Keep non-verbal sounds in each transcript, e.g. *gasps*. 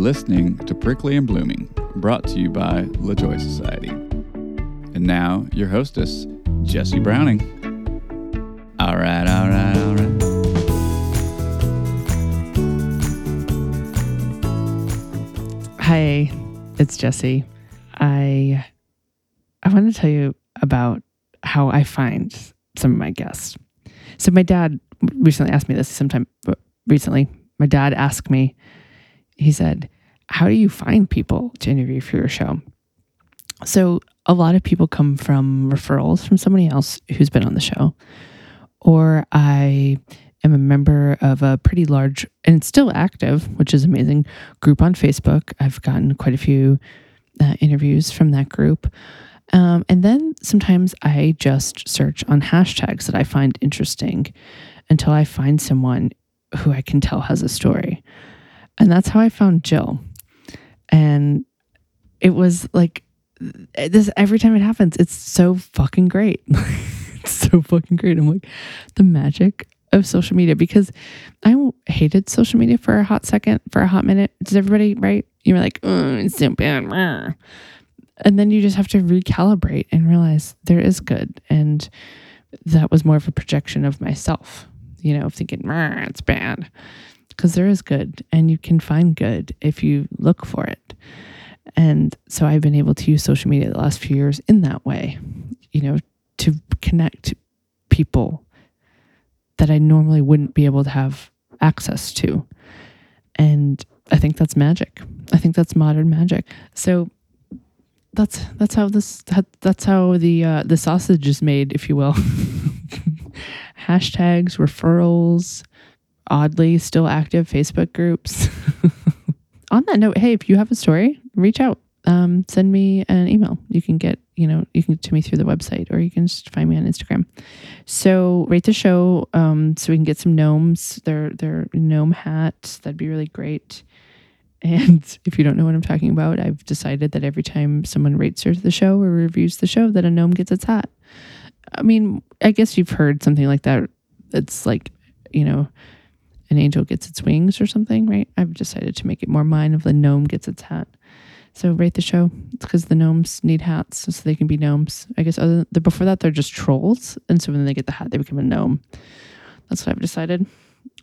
listening to Prickly and Blooming, brought to you by LaJoy Society. And now, your hostess, Jesse Browning. All right, all right, all right. Hi, it's Jesse. I I want to tell you about how I find some of my guests. So my dad recently asked me this sometime recently. My dad asked me, he said, How do you find people to interview for your show? So a lot of people come from referrals from somebody else who's been on the show. Or I am a member of a pretty large and still active, which is amazing, group on Facebook. I've gotten quite a few uh, interviews from that group. Um, and then sometimes I just search on hashtags that I find interesting until I find someone who I can tell has a story. And that's how I found Jill. And it was like eh, this every time it happens, it's so fucking great. *laughs* it's so fucking great. I'm like, the magic of social media because I hated social media for a hot second, for a hot minute. Does everybody, right? You were like, oh, it's so bad. And then you just have to recalibrate and realize there is good. And that was more of a projection of myself, you know, thinking, it's bad. Because there is good and you can find good if you look for it. And so I've been able to use social media the last few years in that way, you know, to connect people that I normally wouldn't be able to have access to. And I think that's magic. I think that's modern magic. So that's that's how this that, that's how the uh, the sausage is made, if you will. *laughs* Hashtags, referrals, oddly still active Facebook groups. *laughs* On that note, hey, if you have a story, reach out um, send me an email. You can get, you know, you can get to me through the website or you can just find me on Instagram. So rate the show um, so we can get some gnomes. They're, they're gnome hats. That'd be really great. And *laughs* if you don't know what I'm talking about, I've decided that every time someone rates the show or reviews the show, that a gnome gets its hat. I mean, I guess you've heard something like that. It's like, you know, an angel gets its wings or something, right? I've decided to make it more mine of the gnome gets its hat. So rate the show. It's because the gnomes need hats so they can be gnomes. I guess other than, before that they're just trolls, and so when they get the hat, they become a gnome. That's what I've decided.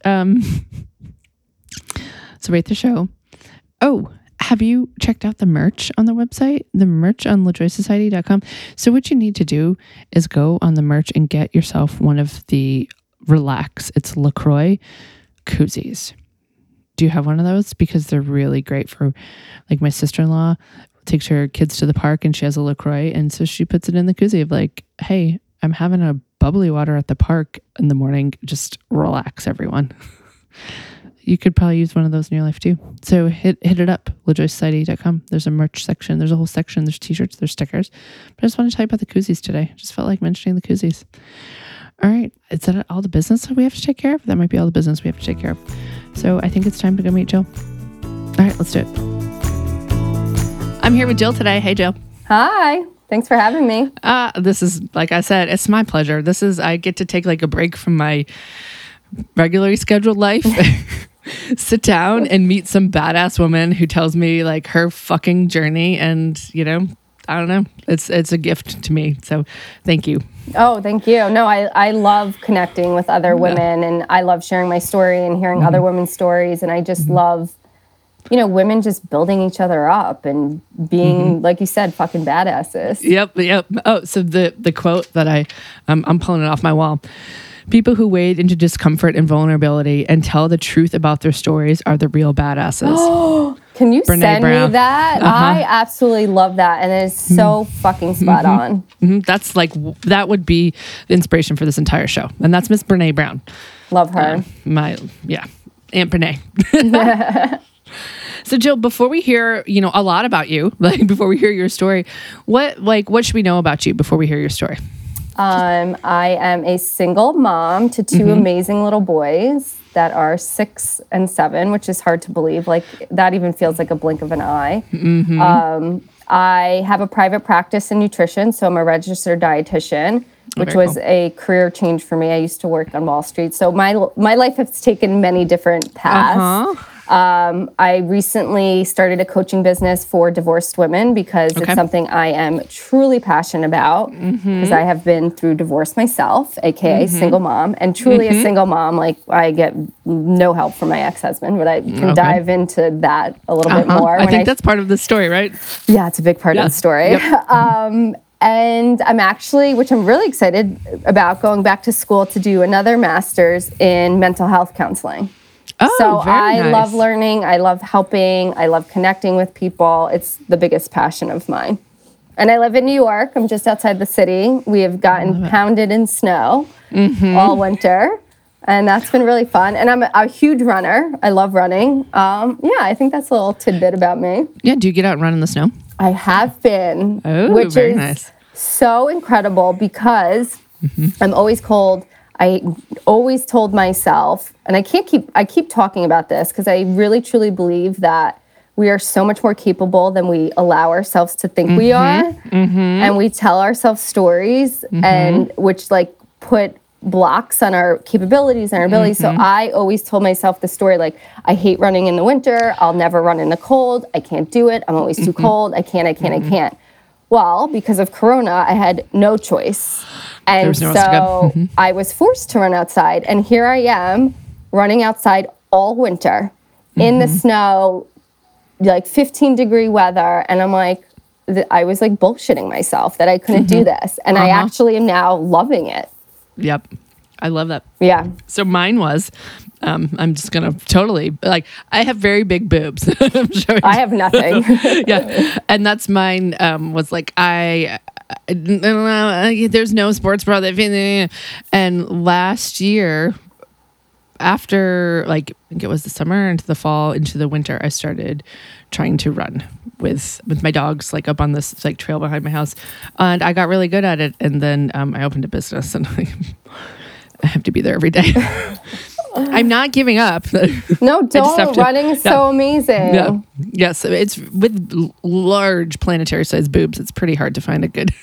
Um, *laughs* so rate the show. Oh, have you checked out the merch on the website? The merch on lajoysociety.com. So what you need to do is go on the merch and get yourself one of the relax. It's LaCroix koozies do you have one of those? Because they're really great for, like, my sister in law takes her kids to the park and she has a LaCroix. And so she puts it in the koozie of, like, hey, I'm having a bubbly water at the park in the morning. Just relax, everyone. *laughs* you could probably use one of those in your life too. So hit hit it up, lajoysociety.com. There's a merch section. There's a whole section. There's t-shirts. There's stickers. But I just want to tell you about the koozies today. Just felt like mentioning the koozies. All right. Is that all the business that we have to take care of? That might be all the business we have to take care of. So I think it's time to go meet Jill. All right, let's do it. I'm here with Jill today. Hey, Jill. Hi. Thanks for having me. Uh, this is, like I said, it's my pleasure. This is, I get to take like a break from my regularly scheduled life. *laughs* sit down and meet some badass woman who tells me like her fucking journey and you know i don't know it's it's a gift to me so thank you Oh, thank you. No, I, I love connecting with other women and I love sharing my story and hearing mm-hmm. other women's stories. And I just mm-hmm. love, you know, women just building each other up and being, mm-hmm. like you said, fucking badasses. Yep. Yep. Oh, so the, the quote that I, um, I'm pulling it off my wall. People who wade into discomfort and vulnerability and tell the truth about their stories are the real badasses. *gasps* *gasps* Can you Brene send Brown. me that? Uh-huh. I absolutely love that, and it is so mm-hmm. fucking spot mm-hmm. on. Mm-hmm. That's like that would be the inspiration for this entire show, and that's Miss Brene Brown. Love her. Uh, my yeah, Aunt Brene. *laughs* So Jill, before we hear, you know, a lot about you, *laughs* like before we hear your story, what like what should we know about you before we hear your story? Um, I am a single mom to 2 mm-hmm. amazing little boys that are six and seven, which is hard to believe. Like that even feels like a blink of an eye. Mm-hmm. Um, I have a private practice in nutrition, so I'm a registered dietitian, which was cool. a career change for me. I used to work on Wall Street, so my my life has taken many different paths. Uh-huh. Um, I recently started a coaching business for divorced women because Okay. it's something I am truly passionate about because I have been through divorce myself, aka single mom, and truly a single mom. Like I get no help from my ex-husband, but I can Okay. dive into that a little bit Uh-huh. more. I think that's part of the story, right? yeah, it's a big part Yeah. of the story. *laughs* um, and I'm actually, which I'm really excited about, going back to school to do another master's in mental health counseling. Oh, so I nice. love learning. I love helping. I love connecting with people. It's the biggest passion of mine. And I live in New York. I'm just outside the city. We have gotten pounded in snow Mm-hmm. all winter. And that's been really fun. And I'm a, a huge runner. I love running. Um, yeah, I think that's a little tidbit about me. Yeah. Do you get out and run in the snow? I have been, Oh, which very is nice. so incredible because I'm always cold. I always told myself, and I can't keep I keep talking about this because I really truly believe that we are so much more capable than we allow ourselves to think we mm-hmm. are, mm-hmm. and we tell ourselves stories, mm-hmm. and which like put blocks on our capabilities and our abilities. So I always told myself the story like I hate running in the winter. I'll never run in the cold. I can't do it. I'm always too cold. I can't. I can't. I can't. Well, because of Corona, I had no choice. And was nowhere else to so *laughs* I was forced to run outside. And here I am running outside all winter in the snow, like 15 degree weather. And I'm like, I was like bullshitting myself that I couldn't do this. And I actually am now loving it. Yep. I love that. Yeah. So mine was, um, I'm just gonna totally like I have very big boobs. *laughs* I'm I have nothing. *laughs* yeah, and that's mine. Um, was like I there's no sports bra that and last year after like I think it was the summer into the fall into the winter I started trying to run with with my dogs like up on this like trail behind my house. And I got really good at it. And then um, I opened a business and *laughs* I have to be there every day. *laughs* I'm not giving up. *laughs* no, don't. to- Running is yeah. so amazing. Yeah. Yes. It's with large planetary sized boobs. It's pretty hard to find a good.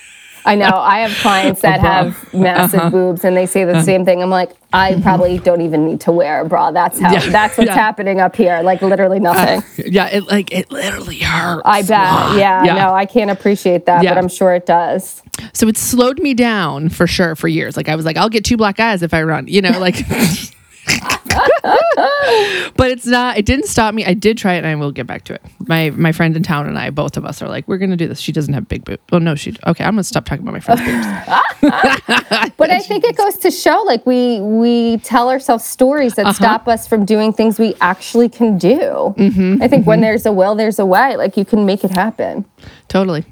I know. I have clients that *laughs* have massive Uh-huh. boobs and they say the uh-huh. same thing. I'm like, I mm-hmm. probably don't even need to wear a bra. That's how Yeah. that's what's Yeah. happening up here. Like literally uh, nothing. *laughs* Yeah. It like, it literally hurts. I bet. Yeah, Yeah. no, I can't appreciate that, Yeah. but I'm sure it does. So it slowed me down for sure for years. Like I was like, I'll get two black eyes if I run, you know, like. *laughs* but it's not. It didn't stop me. I did try it, and I will get back to it. My my friend in town and I, both of us, are like, we're gonna do this. She doesn't have big boobs. Well, no, she. Okay, I'm gonna stop talking about my friend's boobs. *laughs* But I think it goes to show like we we tell ourselves stories Uh-huh. that stop us from doing things we actually can do. Mm-hmm, I think when there's a will, there's a way. Like you can make it happen. Totally.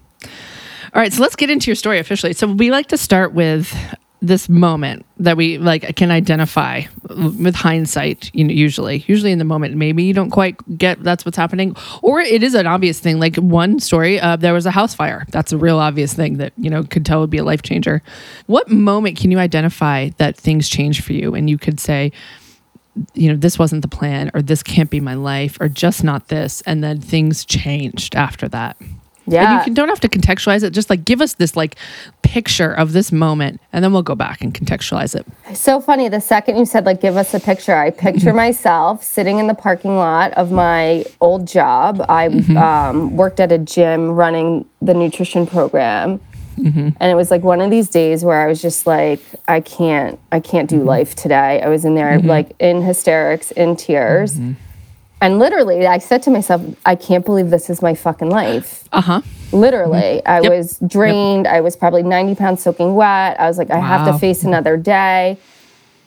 All right, so let's get into your story officially. So we like to start with this moment that we like can identify with hindsight you know usually usually in the moment maybe you don't quite get that's what's happening or it is an obvious thing like one story uh, there was a house fire. That's a real obvious thing that you know could tell would be a life changer. What moment can you identify that things change for you and you could say you know this wasn't the plan or this can't be my life or just not this and then things changed after that and Yeah. you can, don't have to contextualize it. Just like give us this like picture of this moment, and then we'll go back and contextualize it. So funny. The second you said, like, give us a picture, I picture *laughs* myself sitting in the parking lot of my old job. I mm-hmm. um, worked at a gym running the nutrition program. Mm-hmm. And it was like one of these days where I was just like, I can't, I can't do mm-hmm. life today. I was in there like in hysterics, in tears. And literally, I said to myself, I can't believe this is my fucking life. Uh huh. Literally, mm-hmm. I Yep. was drained. I was probably 90 pounds soaking wet. I was like, I have to face another day.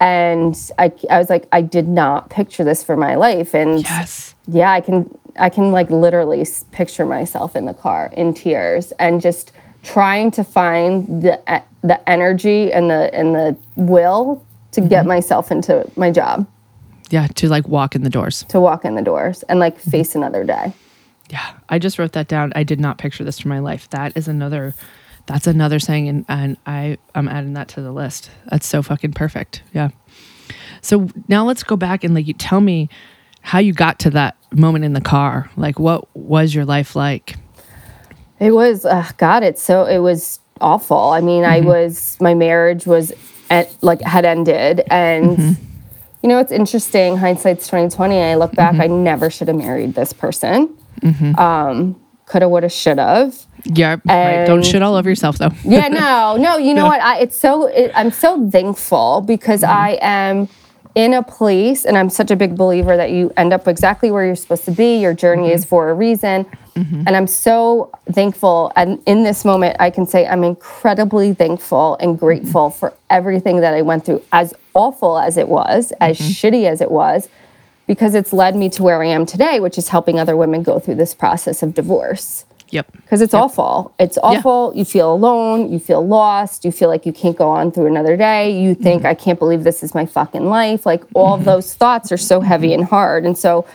And I, I was like, I did not picture this for my life. And Yes. yeah, I can, I can like literally picture myself in the car in tears and just trying to find the, e- the energy and the, and the will to get mm-hmm. myself into my job, Yeah. To like walk in the doors. to walk in the doors and like face another day. Yeah. I just wrote that down. I did not picture this for my life. That is another. That's another saying, and, and I I'm adding that to the list. That's so fucking perfect. Yeah. So now let's go back and like you tell me how you got to that moment in the car. Like what was your life like? It was, uh, God, it's so, it was awful. I mean, I was, my marriage was at, like, had ended. And, You know, it's interesting. Hindsight's twenty twenty. I look back. I never should have married this person. Um, coulda, woulda, should have. Yeah. right. Don't shit all over yourself though. Yeah, no, no. You know *laughs* what? I, it's so. It, I'm so thankful because I am in a place, and I'm such a big believer that you end up exactly where you're supposed to be. Your journey is mm-hmm. for a reason, mm-hmm. and I'm so thankful. And in this moment, I can say I'm incredibly thankful and mm-hmm. grateful for everything that I went through, as awful as it was, as shitty as it was. Because it's led me to where I am today, which is helping other women go through this process of divorce Yep. because it's awful. It's awful. You feel alone. You feel lost. You feel like you can't go on through another day. You mm-hmm. think, I can't believe this is my fucking life. Like all of those thoughts are so heavy and hard. And so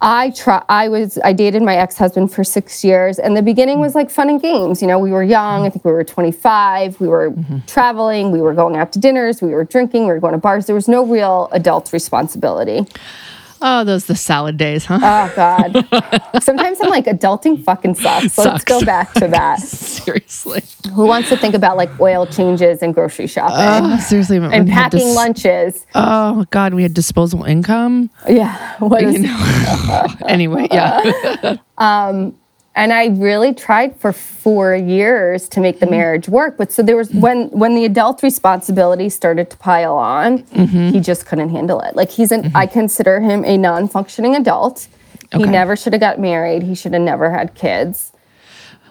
I try. I was. I dated my ex husband for six years, and the beginning was like fun and games. You know, we were young. I think we were 25. We were mm-hmm. traveling. We were going out to dinners. We were drinking. We were going to bars. There was no real adult responsibility. Oh, those the salad days, huh? Oh God. *laughs* Sometimes I'm like, adulting fucking sucks. So Let's go back to that. *laughs* seriously. Who wants to think about like oil changes and grocery shopping Oh, seriously. and packing dis- lunches? Oh God, we had disposable income. Yeah. *laughs* What is, You know. anyway, yeah. Um, and I really tried for four years to make the mm-hmm. marriage work. But so there was mm-hmm. when when the adult responsibility started to pile on, mm-hmm. he just couldn't handle it. Like he's an I consider him a non-functioning adult. He never should have got married. He should have never had kids.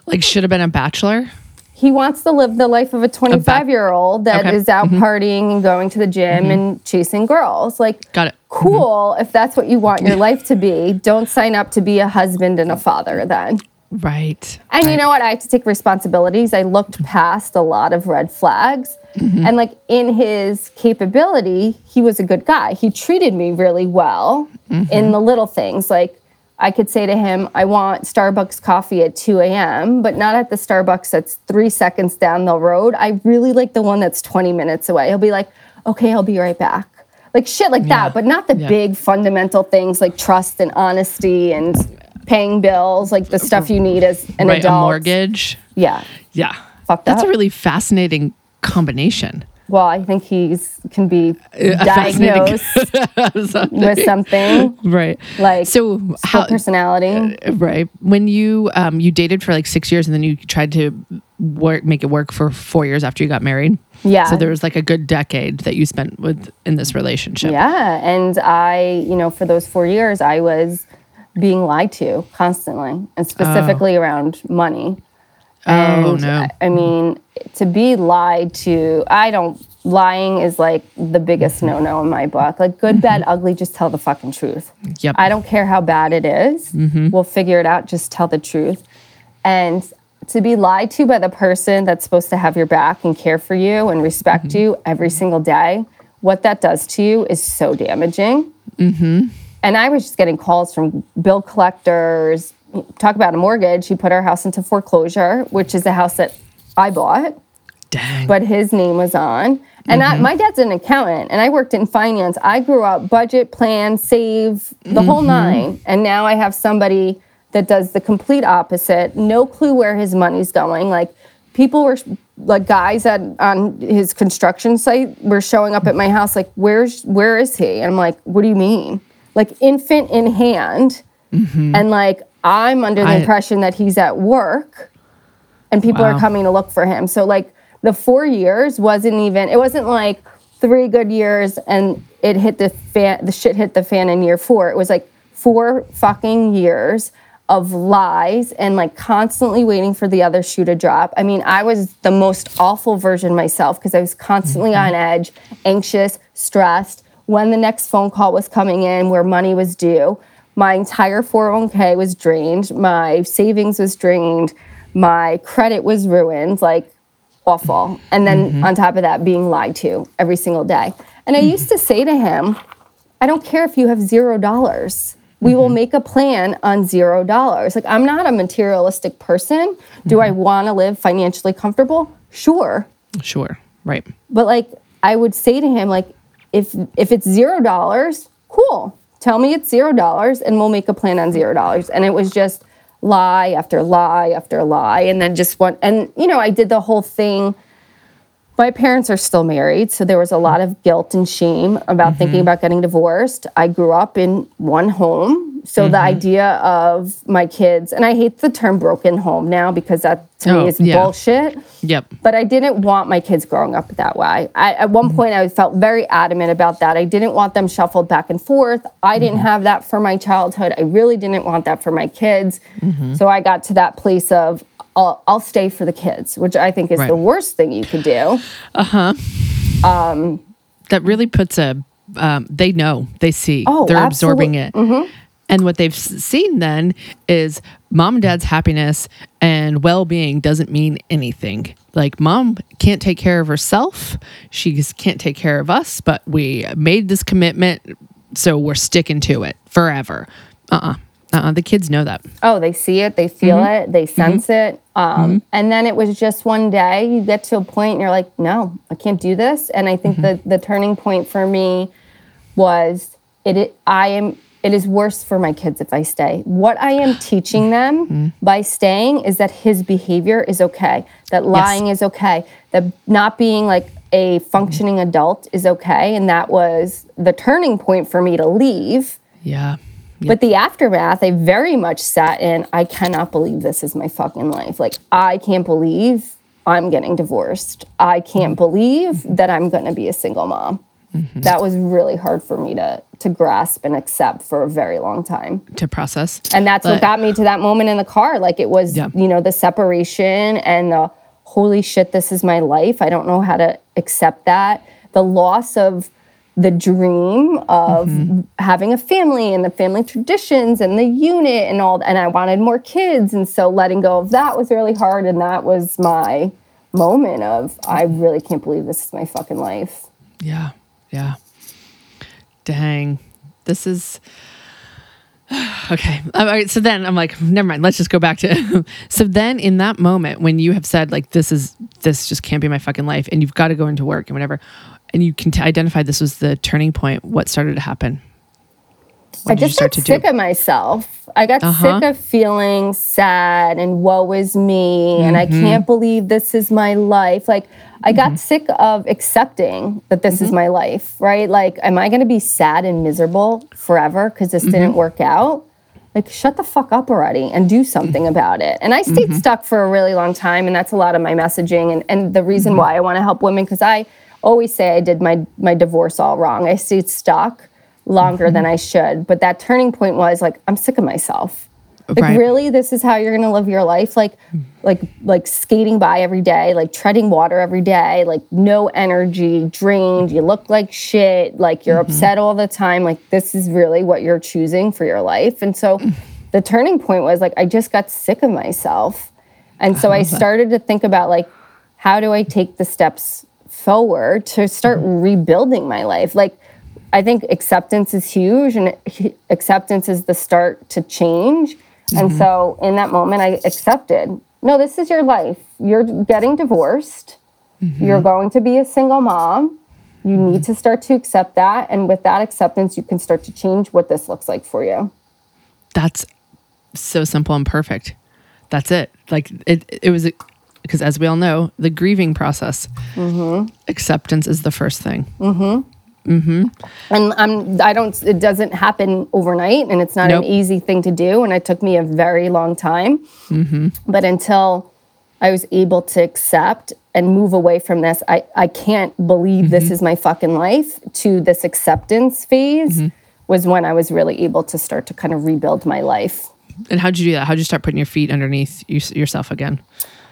like should have been a bachelor. he wants to live the life of a 25 year old that is Okay. out partying and going to the gym and chasing girls. Like, Got it. cool if that's what you want your life to be. Don't sign up to be a husband and a father then. Right. And you know what? I have to take responsibilities. I looked past a lot of red flags. Mm-hmm. And like in his capability, he was a good guy. He treated me really well mm-hmm. in the little things. Like I could say to him, I want Starbucks coffee at 2 a.m., but not at the Starbucks that's three seconds down the road. I really like the one that's 20 minutes away. He'll be like, okay, I'll be right back. Like shit like Yeah. that, but not the Yeah. big fundamental things like trust and honesty and paying bills, like the stuff you need as an right. adult. A mortgage. Yeah. Yeah. Fucked That's up. a really fascinating combination. Well, I think he's can be diagnosed *laughs* with something right. like so how personality. right when you um you dated for like six years and then you tried to work make it work for four years after you got married. Yeah. So there was like a good decade that you spent with in this relationship. Yeah, and I, you know, for those four years, I was being lied to constantly, and specifically around money. Oh And no. I mean, to be lied to, I don't. Lying is like the biggest Mm-hmm. no-no in my book. Like good, bad, ugly, just tell the fucking truth. Yep. I don't care how bad it is. Mm-hmm. We'll figure it out. Just tell the truth. And to be lied to by the person that's supposed to have your back and care for you and respect Mm-hmm. you every single day, what that does to you is so damaging. Mm-hmm. And I was just getting calls from bill collectors. Talk about a mortgage. He put our house into foreclosure, which is a house that I bought Dang. but his name was on. And I, mm-hmm. my dad's an accountant, and I worked in finance. I grew up budget, plan, save, the whole mm-hmm. nine. And now I have somebody that does the complete opposite. No clue where his money's going. Like people were like guys at on his construction site were showing up at my house. Like where's where is he? And I'm like, what do you mean? Like infant in hand, mm-hmm. and like I'm under the I- impression that he's at work and people Wow. are coming to look for him. So like the four years wasn't even it wasn't like three good years and it hit the fan the shit hit the fan in year four. It was like four fucking years of lies and like constantly waiting for the other shoe to drop. I mean, I was the most awful version myself because I was constantly mm-hmm. on edge, anxious, stressed, when the next phone call was coming in where money was due. My entire 401k was drained, my savings was drained, my credit was ruined, like awful. And then mm-hmm. on top of that, being lied to every single day. And I mm-hmm. used to say to him, I don't care if you have zero dollars. We will mm-hmm. make a plan on zero dollars. Like, I'm not a materialistic person. Do I want to live financially comfortable? Sure. Sure. Right. But like I would say to him, like, if if it's zero dollars, cool. Tell me it's zero dollars and we'll make a plan on zero dollars. And it was just lie after lie after lie. And then just one and you know, I did the whole thing my parents are still married, so there was a lot of guilt and shame about thinking mm-hmm. about getting divorced. I grew up in one home, so the idea of my kids, and I hate the term broken home now because that to Oh, me is yeah. bullshit. Yep. But I didn't want my kids growing up that way. I, at one point, I felt very adamant about that. I didn't want them shuffled back and forth. I didn't have that for my childhood. I really didn't want that for my kids. So I got to that place of, I'll, I'll stay for the kids, which I think is Right. the worst thing you could do. Uh huh. Um, that really puts a um, they know they see Oh, they're absorbing it Mm-hmm. And what they've seen then is mom and dad's happiness and well-being doesn't mean anything. Like mom can't take care of herself. She can't take care of us but we made this commitment so we're sticking to it forever. Uh-uh. Uh-uh. The kids know that. Oh, they see it, they feel mm-hmm. it, they mm-hmm. sense it. Um, mm-hmm. And then it was just one day you get to a point and you're like, no, I can't do this. And I think the the turning point for me was it, it. I am. It is worse for my kids if I stay. What I am *sighs* teaching them mm-hmm. by staying is that his behavior is okay, that lying is okay, that not being like a functioning mm-hmm. adult is okay, and that was the turning point for me to leave. yeah But the aftermath, I very much sat in, I cannot believe this is my fucking life. Like, I can't believe I'm getting divorced. I can't mm-hmm. believe that I'm going to be a single mom. Mm-hmm. That was really hard for me to to grasp and accept for a very long time. to process And that's what got me to that moment in the car. Like it was, Yeah. you know, the separation and the holy shit, this is my life. I don't know how to accept that. The loss of the dream of mm-hmm. having a family and the family traditions and the unit and all and I wanted more kids. And so letting go of that was really hard. And that was my moment of I really can't believe this is my fucking life. Yeah. Yeah. Dang. This is *sighs* okay. All right. So then I'm like, never mind. Let's just go back to. *laughs* so then in that moment when you have said, like, this is, this just can't be my fucking life and you've got to go into work and whatever, and you can t- identify this was the turning point, what started to happen? I just got to do? sick of myself. I got Uh-huh. sick of feeling sad and woe is me and I Mm-hmm. can't believe this is my life. Like I got sick of accepting that this Mm-hmm. is my life, right? Like am I going to be sad and miserable forever cuz this didn't Mm-hmm. work out? Like shut the fuck up already and do something about it. And I stayed Mm-hmm. stuck for a really long time and that's a lot of my messaging and and the reason Mm-hmm. why I want to help women cuz I always say I did my my divorce all wrong. I stayed stuck longer than I should. But that turning point was like, I'm sick of myself. Like Right. really, this is how you're gonna live your life? Like, like, like skating by every day, like treading water every day, like no energy, drained. You look like shit. Like you're upset all the time. Like this is really what you're choosing for your life. And so, the turning point was like I just got sick of myself, and so I started to think about like, how do I take the steps forward to start rebuilding my life? Like I think acceptance is huge, and acceptance is the start to change. And mm-hmm. so, in that moment, I accepted. No, this is your life. You're getting divorced. Mm-hmm. You're going to be a single mom. You need to start to accept that, and with that acceptance, you can start to change what this looks like for you. That's so simple and perfect. That's it. Like it, it was because as we all know, the grieving process, mm-hmm. acceptance is the first thing. Mm-hmm. and I'm I don't it doesn't happen overnight and it's not Nope. an easy thing to do and it took me a very long time. Mm-hmm. But until I was able to accept and move away from this, I I can't believe this mm-hmm. is my fucking life to this acceptance phase mm-hmm. was when I was really able to start to kind of rebuild my life. And how'd you do that? How'd you start putting your feet underneath you, yourself again?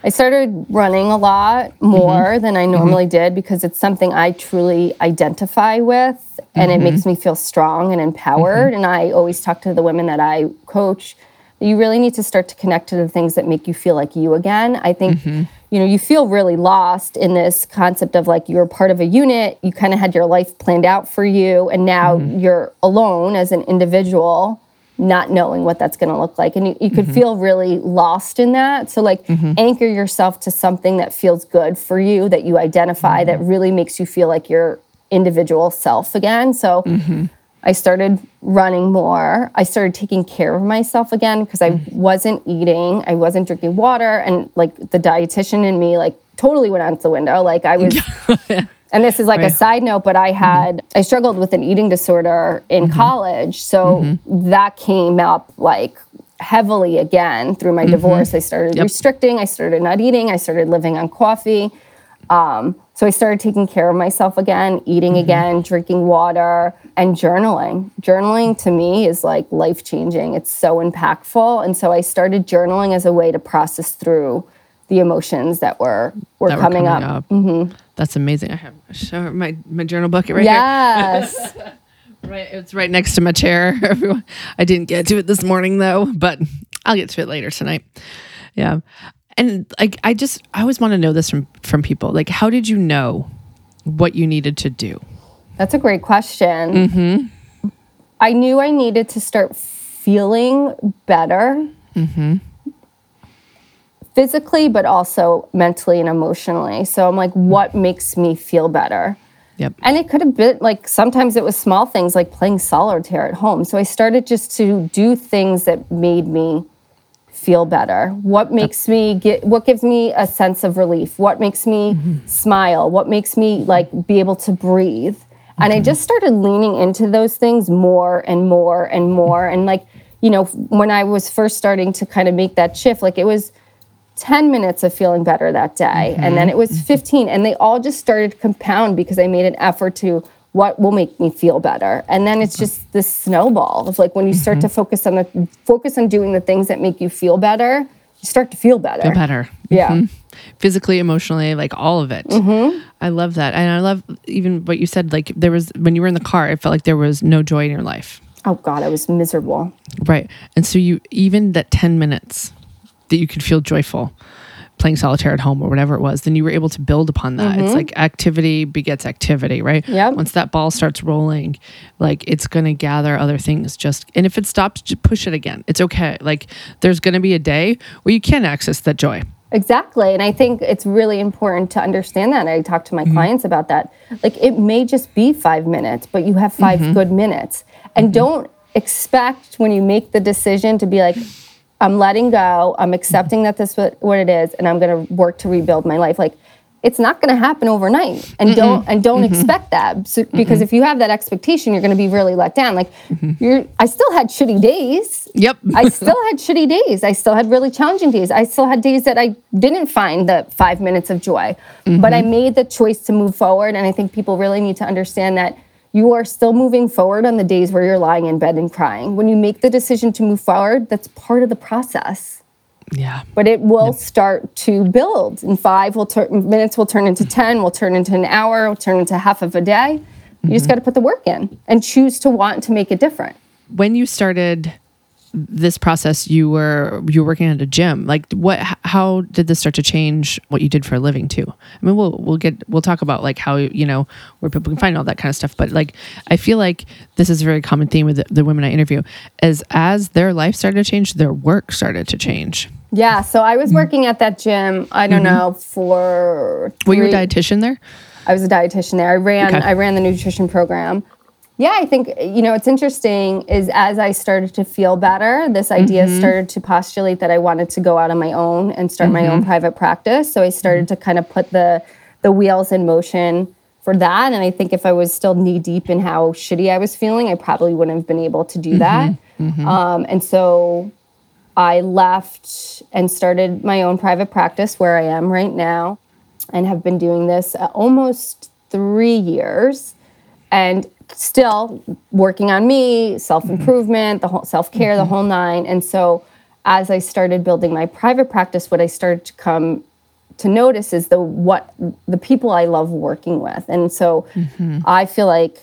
I started running a lot more mm-hmm. than I normally mm-hmm. did because it's something I truly identify with and it makes mm-hmm. me feel strong and empowered. And I always talk to the women that I coach you really need to start to connect to the things that make you feel like you again. I think, you know, you feel really lost in this concept of like you're part of a unit, you kind of had your life planned out for you, and now you're alone as an individual not knowing what that's going to look like. And you, you could mm-hmm. feel really lost in that. So like mm-hmm. anchor yourself to something that feels good for you that you identify that mm-hmm. really makes you feel like your individual self again. So I started running more. I started taking care of myself again because I wasn't eating, I wasn't drinking water, and like the dietitian in me, like totally went out the window. Like I was, *laughs* and this is like a side note, but I mm-hmm. had I struggled with an eating disorder in mm-hmm. college, so mm-hmm. that came up like heavily again through my divorce. I started Yep. restricting. I started not eating. I started living on coffee. Um, so I started taking care of myself again, eating again, drinking water, and journaling. Journaling to me is like life changing. It's so impactful, and so I started journaling as a way to process through the emotions that were were, that were coming, up. Mm-hmm. That's amazing. I have show my my journal bucket right Yes. here. Yes. *laughs* right, it's right next to my chair. *laughs* Everyone, I didn't get to it this morning though, but I'll get to it later tonight. Yeah, and like I just I always want to know this from from people. Like, how did you know what you needed to do? That's a great question. Mm-hmm. I knew I needed to start feeling better mm-hmm. Physically, but also mentally and emotionally. So I'm like, hmm. what makes me feel better? Yep. And it could have been like sometimes it was small things like playing solitaire at home. So I started just to do things that made me feel better. What makes me get what gives me a sense of relief? What makes me mm-hmm. smile? What makes me like be able to breathe? And I just started leaning into those things more and more and more and like, you know, when I was first starting to kind of make that shift, like it was 10 minutes of feeling better that day and mm-hmm. then it was mm-hmm. 15 and they all just started to compound because i made an effort to what will make me feel better and then it's just mm-hmm. this snowball of like when you start to focus on the focus on doing the things that make you feel better you start to feel better Feel better. yeah physically, emotionally, like all of it. Mm-hmm. I love that. And I love even what you said, like there was, when you were in the car, it felt like there was no joy in your life. oh god i was miserable Right. And so you, even that 10 minutes that you could feel joyful playing solitaire at home or whatever it was, then you were able to build upon that. It's mm-hmm. like activity begets activity, right? Mm-hmm. Once that ball starts rolling, like it's going to gather other things just, and if it stops, just push it again. It's okay. Like there's going to be a day where you can access that joy. Exactly. And I think it's really important to understand that. I talk to my mm-hmm. clients about that. Like it may just be five minutes, but you have 5 mm-hmm. good minutes. And don't expect when you make the decision to be like, I'm letting go, I'm accepting that this is what, what it is, and I'm gonna work to rebuild my life. Like it's not gonna happen overnight. And don't and don't mm-hmm. expect that. So, because if you have that expectation, you're gonna be really let down. Like mm-hmm. you're I still had shitty days. Yep. I still had shitty days. I still had really challenging days. I still had days that I didn't find the five minutes of joy. But I mm-hmm. made the choice to move forward. And I think people really need to understand that you are still moving forward on the days where you're lying in bed and crying. When you make the decision to move forward, that's part of the process. yeah. But it will start to build. And five will turn minutes will turn into 10, will turn into an hour, will turn into half of a day. You just mm-hmm. got to put the work in and choose to want to make it different. when you started this process you were you were working at a gym like what how did this start to change what you did for a living too i mean we'll we'll get we'll talk about like how you know where people can find all that kind of stuff but like i feel like this is a very common theme with the, the women i interview is as their life started to change their work started to change Yeah, so I was mm-hmm. working at that gym. I don't mm-hmm. know for. were you a dietitian there I was a dietitian there. I ran. Okay. I ran the nutrition program. Yeah, I think you know it's interesting. Is as I started to feel better, this idea started to postulate that I wanted to go out on my own and start my own private practice. So I started to kind of put the the wheels in motion for that. And I think if I was still knee deep in how shitty I was feeling, I probably wouldn't have been able to do that. Um, and so I left and started my own private practice where I am right now and have been doing this uh, almost three years and still working on me, self improvement, the whole self care, the mm-hmm. whole nine. And so as I started building my private practice, what I started to come to notice is the what the people I love working with. And so mm-hmm. I feel like,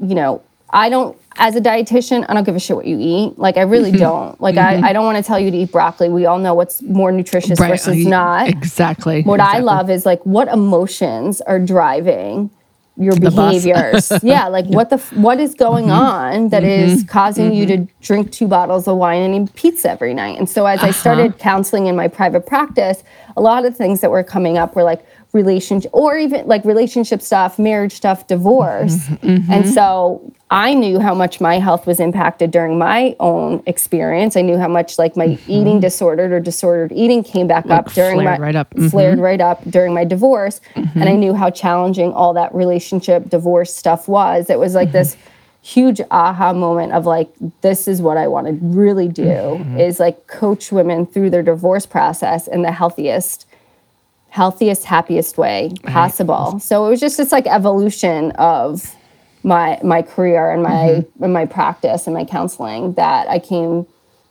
you know, I don't as a dietitian, I don't give a shit what you eat. Like I really mm-hmm. don't. Like I, I don't want to tell you to eat broccoli. We all know what's more nutritious versus I- not. exactly What I love is like what emotions are driving your behaviors. *laughs* yeah, like what the what is going mm-hmm. on that mm-hmm. is mm-hmm. causing you to drink two bottles of wine and eat pizza every night. And so as I uh-huh. started counseling in my private practice, a lot of things that were coming up were like relationship or even like relationship stuff, marriage stuff, divorce. Mm-hmm, And so I knew how much my health was impacted during my own experience. I knew how much like my eating disordered or disordered eating came back up during Mm-hmm. flared my right up. Mhm. flared right up during my divorce. And I knew how challenging all that relationship divorce stuff was. It was like this huge aha moment of like this is what I want to really do is like coach women through their divorce process in the healthiest healthiest happiest way possible. So it was just this like evolution of my my career and my mm-hmm. and my practice and my counseling that I came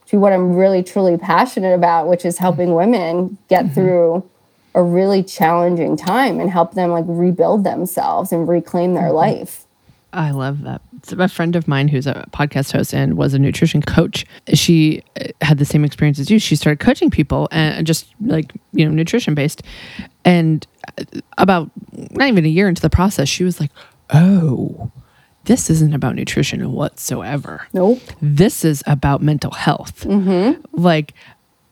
to what I'm really truly passionate about, which is helping mm-hmm. women get mm-hmm. through a really challenging time and help them like rebuild themselves and reclaim their life. I love that. So a friend of mine who's a podcast host and was a nutrition coach, she uh, had the same experience as you. She started coaching people and just like, you know, nutrition based. And uh, about not even a year into the process, she was like, oh, this isn't about nutrition whatsoever. Nope. This is about mental health. Like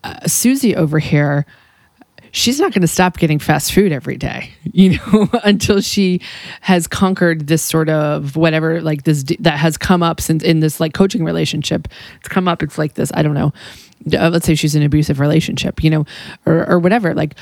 uh, Susie over here, she's not going to stop getting fast food every day, *laughs* you know, *laughs* until she has conquered this sort of whatever, like this that has come up since in this like coaching relationship. It's come up. It's like this. I don't know. Uh, let's say she's in an abusive relationship, you know, or or whatever. Like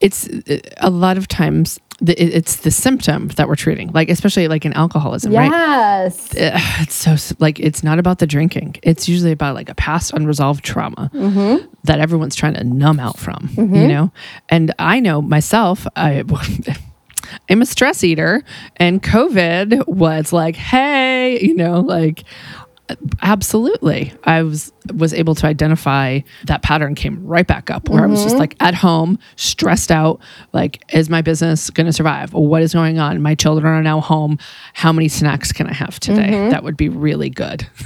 it's uh, a lot of times. The, it's the symptom that we're treating, like especially like in alcoholism, right? Yes. it's so like it's not about the drinking it's usually about like a past unresolved trauma mm-hmm. that everyone's trying to numb out from you mm-hmm. know and i know myself i *laughs* i'm a stress eater and covid was like hey you know like absolutely. I was was able to identify that pattern came right back up where i was just mm-hmm. like at home stressed out like is my business going to survive? What is going on? My children are now home. How many snacks can i have today? Mm-hmm. That would be really good. *laughs*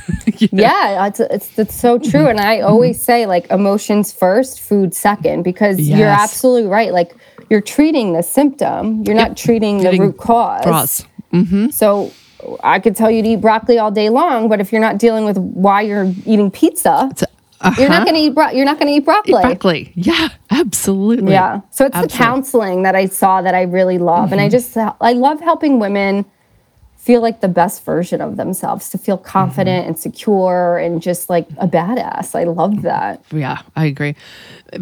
You know? Yeah, it's, it's it's so true. And I mm-hmm. always say like emotions first, food second, because you're absolutely right. Like you're treating the symptom, you're not treating the Treating root cause. Bras. So I could tell you to eat broccoli all day long, but if you're not dealing with why you're eating pizza, you're not uh-huh. going to eat bro- you're not going to eat broccoli. broccoli yeah absolutely Yeah. So it's the counseling that I saw that I really love. And I mm-hmm. just, I love helping women feel like the best version of themselves, to feel confident mm-hmm. and secure and just like a badass. I love that. Yeah, I agree.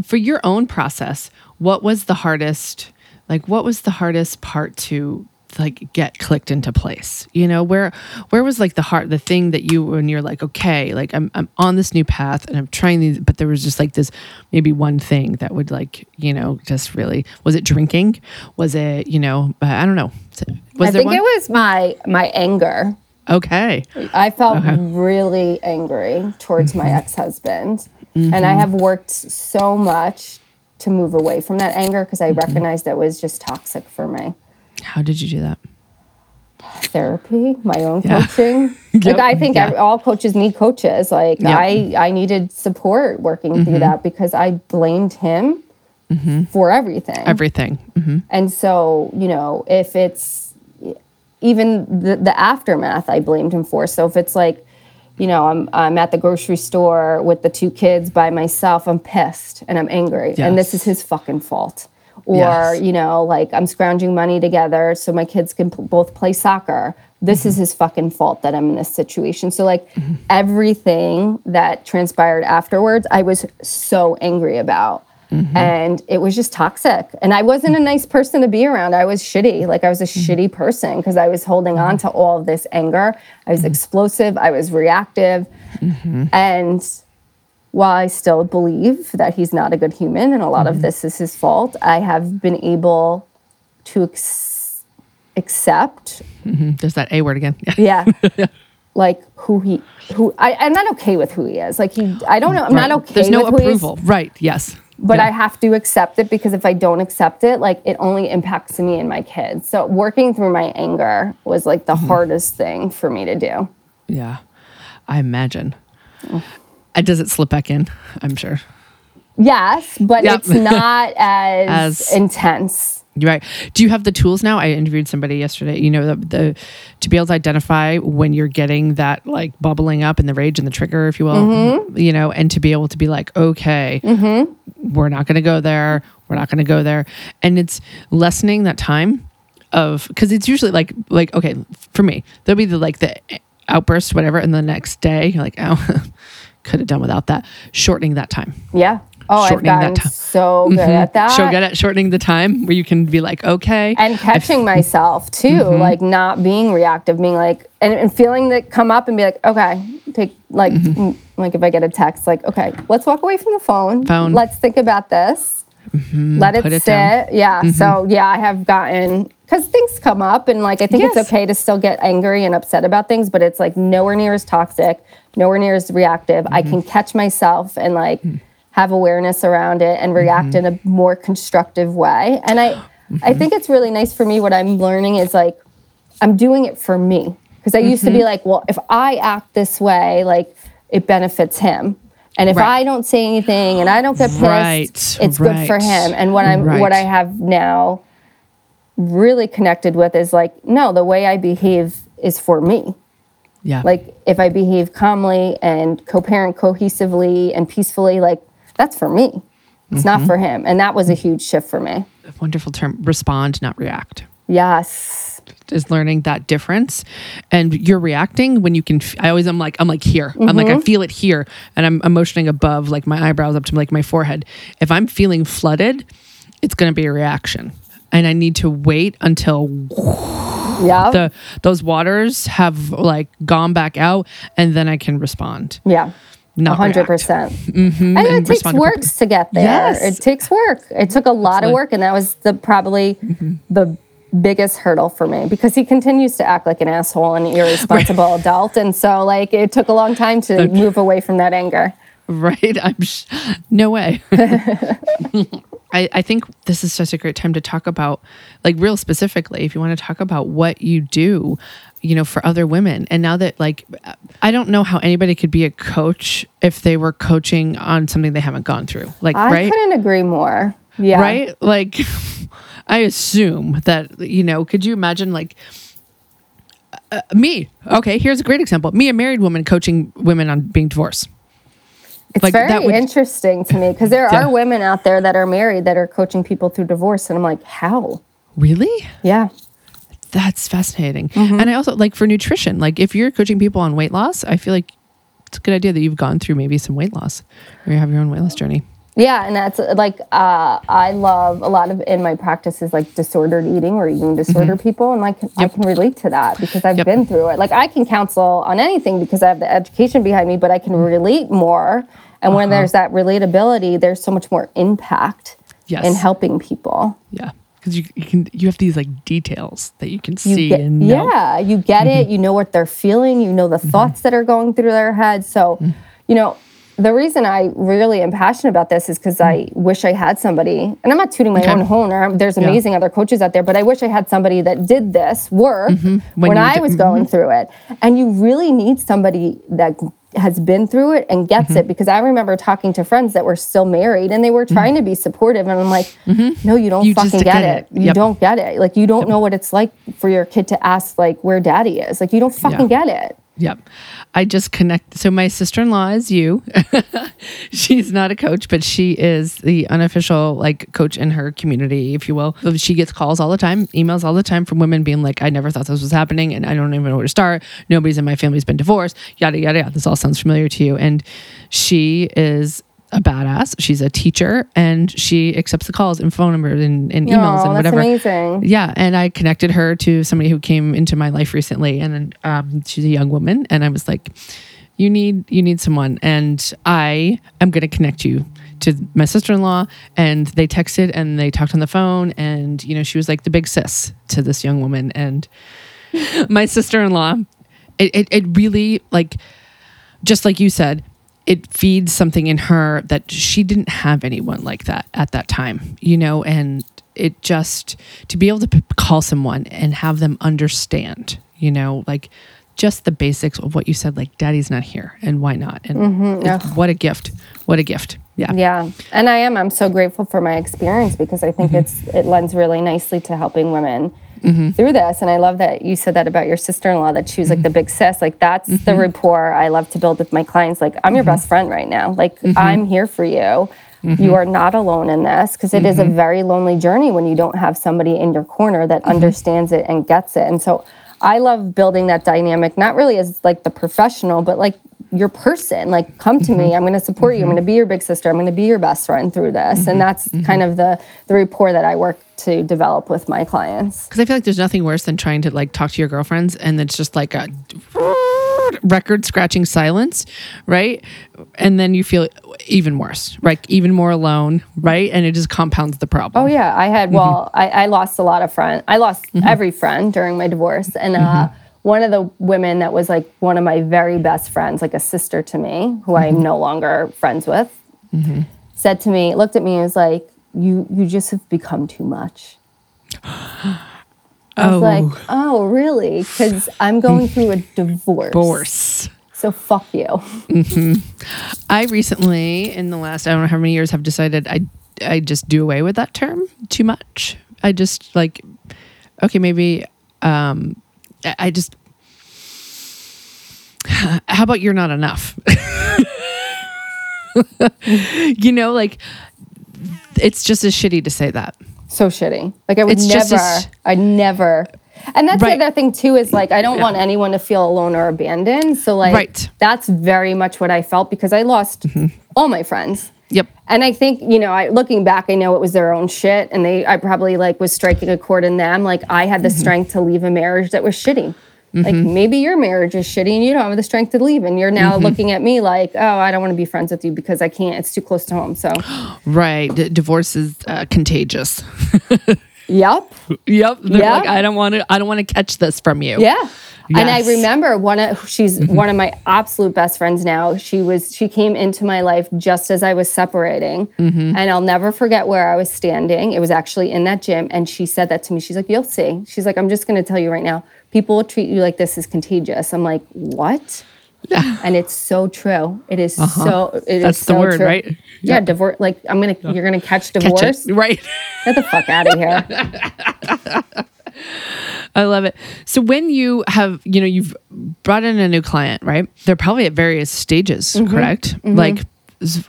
For your own process, what was the hardest? Like, what was the hardest part to like get clicked into place? You know, where where was like the heart, the thing that you when you're like, okay, like I'm I'm on this new path and I'm trying these, but there was just like this maybe one thing that would like you know just really was it drinking? Was it you know uh, I don't know. Was I there think one? it was my my anger. okay. I felt really angry towards my mm-hmm. ex-husband. And I mm-hmm. have worked so much to move away from that anger because I mm-hmm. recognized that it was just toxic for me. How did you do that? therapy, my own Yeah. coaching. *laughs* Yep. Like I think Yeah. every, all coaches need coaches. Like Yep. I, I needed support working through that because I blamed him for everything. Everything. hmm and so, you know, if it's even the, the aftermath, I blamed him for. So if it's like, you know, I'm I'm at the grocery store with the two kids by myself, I'm pissed and I'm angry, and this is his fucking fault. Or Yes. you know, like I'm scrounging money together so my kids can p- both play soccer. This is mm-hmm. his fucking fault that I'm in this situation. So like mm-hmm. everything that transpired afterwards, I was so angry about. Mm-hmm. And it was just toxic. And I wasn't a nice person to be around. I was shitty. Like I was a shitty person because I was holding on to all of this anger. I was explosive. I was reactive. And while I still believe that he's not a good human and a lot of this is his fault, I have been able to ex- accept There's that A word again. *laughs* Yeah. yeah. *laughs* Like who he, who I, I'm not okay with who he is. Like he, I don't know. I'm Right. not okay. There's no with who he is, approval. Right. Yes. but Yeah. I have to accept it because if I don't accept it, like it only impacts me and my kids. So working through my anger was like the Mm-hmm. hardest thing for me to do. Yeah, I imagine. And does it slip back in? I'm sure. Yes, but Yep. it's not *laughs* as, As- intense. Right. Do you have the tools now? I interviewed somebody yesterday. You know, the, the to be able to identify when you're getting that like bubbling up and the rage and the trigger, if you will. Mm-hmm. You know, and to be able to be like, okay, we're not going to go there. We're not going to go there. And it's lessening that time of because it's usually like like okay for me there'll be the like the outburst whatever and the next day you're like oh *laughs* could have done without that shortening that time Yeah. Oh, I've Shortening that gotten time. so good at that. so good at shortening the time where you can be like okay and catching myself too, Mm-hmm. like not being reactive, being like, and, and feeling that come up and be like, okay, take like, mm, like if I get a text, like, okay, let's walk away from the phone. Mm-hmm. Phone. Mm-hmm. Let's think about this. Let it it sit. down. Mm-hmm. Yeah. So yeah, I have gotten because things come up, and like I think Yes. it's okay to still get angry and upset about things, but it's like nowhere near as toxic, nowhere near as reactive. I Mm-hmm. can catch myself and like Mm. have awareness around it and react Mm-hmm. in a more constructive way. And I, *gasps* I think it's really nice for me. What I'm learning is like I'm doing it for me because I used to Mm-hmm. be like, well, if I act this way, like it benefits him. And if Right. I don't say anything and I don't get pissed, Right, it's good for him. And what I'm what I have now really connected with is like, no, the way I behave is for me. yeah Like if I behave calmly and co-parent cohesively and peacefully, like that's for me. It's Mm-hmm. not for him. And that was a huge shift for me. wonderful term respond not react Yes. Is learning that difference and you're reacting when you can f- i always i'm like i'm like here i'm like i feel it here and i'm emotioning above like my eyebrows up to like my forehead if i'm feeling flooded it's going to be a reaction and i need to wait until Yeah. the those waters have like gone back out and then i can respond yeah. not hundred react. percent. Mhm, And it takes respond work to get there. Yes. It takes work. It took a lot of work, and that was the probably the biggest hurdle for me because he continues to act like an asshole and irresponsible adult, and so like it took a long time to move away from that anger. right. *laughs* I'm sh- no way. *laughs* I, I think this is such a great time to talk about like real specifically if you want to talk about what you do you know for other women. And now that like i don't know how anybody could be a coach if they were coaching on something they haven't gone through. Like I right? couldn't agree more. Yeah. right? Like *laughs* i assume that you know could you imagine like uh, me okay here's a great example me a married woman coaching women on being divorced It's Like, very that would- interesting to me because there *laughs* Yeah. are women out there that are married that are coaching people through divorce, and I'm like, how? really Yeah. That's fascinating. Mm-hmm. And I also like for nutrition, like if you're coaching people on weight loss, I feel like it's a good idea that you've gone through maybe some weight loss or you have your own weight loss journey. Yeah, and that's like uh, I love a lot of in my practice is like disordered eating or eating disorder people, and like I can relate to that because I've Mm-hmm. Yep. been through it. Like I can counsel on anything because I have the education behind me, but I can relate more. And when Uh-huh. there's that relatability, there's so much more impact Yes. in helping people. Yeah. Because you, you can you have these like details that you can You see get- and know. yeah, you get Mm-hmm. it. You know what they're feeling. You know the thoughts that are going through their head. So, Mm. you know, the reason I really am passionate about this is because I wish I had somebody, and I'm not tooting my Mm. Okay. own horn. or There's Yeah. amazing other coaches out there, but I wish I had somebody that did this work When when, you I did- was going through it. And you really need somebody that has been through it and gets Mm-hmm. it because I remember talking to friends that were still married and they were trying to be supportive and I'm like no you don't Mm-hmm. You fucking get it, it. you Yep. don't get it like you don't know what it's like for your kid to ask like where daddy is like you don't fucking get it Yep. I just connect. So my sister in law is you. *laughs* She's not a coach, but she is the unofficial like coach in her community, if you will. She gets calls all the time, emails all the time from women being like, "I never thought this was happening, and I don't even know where to start. Nobody's in my family's been divorced. Yada yada yada. This all sounds familiar to you." And she is a badass. She's a teacher, and she accepts the calls and phone numbers and, and emails and that's whatever. amazing. Yeah, and I connected her to somebody who came into my life recently, and um, she's a young woman, and I was like, "You need you need someone," and I am going to connect you to my sister in law. And they texted and they talked on the phone, and you know she was like the big sis to this young woman, and *laughs* my sister in law, it, it it really like just like you said, it feeds something in her that she didn't have anyone like that at that time, you know, and it just to be able to p- call someone and have them understand, you know, like just the basics of what you said, like daddy's not here and why not? And mm-hmm, it's- what a gift. What a gift. Yeah. yeah and i am i'm so grateful for my experience because i think mm-hmm. it's it lends really nicely to helping women Mm-hmm. through this and i love that you said that about your sister-in-law that she was like the big sis. Like that's the mm-hmm. rapport i love to build with my clients. Like i'm your mm-hmm. best friend right now. Like i'm here for you. You are not alone in this because it is a very lonely journey when you don't have somebody in your corner that understands it and gets it. And so I love building that dynamic, not really as like the professional, but like your person. Like, come to me. Mm-hmm. I'm going to support you. I'm going to mm-hmm. be your big sister. I'm going to be your best friend through this. And mm-hmm. that's kind of the the rapport that I work to develop with my clients. Because I feel like there's nothing worse than trying to like talk to your girlfriends and it's just like a record scratching silence, right? And then you feel even worse, right? Even more alone, right? And it just compounds the problem. Oh yeah, I had. Mm-hmm. Well, I, I lost a lot of friends. I lost mm-hmm. every friend during my divorce, and uh, mm-hmm. one of the women that was like one of my very best friends, like a sister to me, who I'm no longer friends with, said to me, looked at me, and was like, "You, you just have become too much." *gasps* I was like, "Oh, really?" Because I'm going through a divorce. Divorce. So fuck you. I recently, in the last I don't know how many years, have decided I I just do away with that term too much. I just like, okay, maybe um, I I just. *sighs* How about you're not enough? *laughs* you know, like it's just as shitty to say that. So shitty. Like I would It's just never, as- I never. And that's Right. the other thing too is like I don't want anyone to feel alone or abandoned. So like Right. Mm-hmm. that's very much what I felt because I lost all my friends. Yep. And I think, you know, I looking back, I know it was their own shit and they I probably like was striking a chord in them. Like I had the Mm-hmm. strength to leave a marriage that was shitty. Like maybe your marriage is shitty and you don't have the strength to leave. And you're now Mm-hmm. looking at me like, oh, I don't want to be friends with you because I can't. It's too close to home. So, *gasps* Right. D- divorce is uh, contagious. *laughs* yep. Yep. They're Yeah. Like, I don't want to. I don't want to catch this from you. Yeah. And I remember one of she's one of my absolute best friends now. She was she came into my life just as I was separating. And I'll never forget where I was standing. It was actually in that gym and she said that to me. She's like, "You'll see." She's like, "I'm just going to tell you right now. People will treat you like this is contagious." I'm like, "What?" Yeah. And it's so true. It is so it is That's the so word, true. right? Yeah, divorce like I'm going to you're going to catch Catch divorce. it. Right. Get the fuck out of here. *laughs* I love it. So when you have, you know, you've brought in a new client, right? They're probably at various stages, Mm-hmm. correct? Like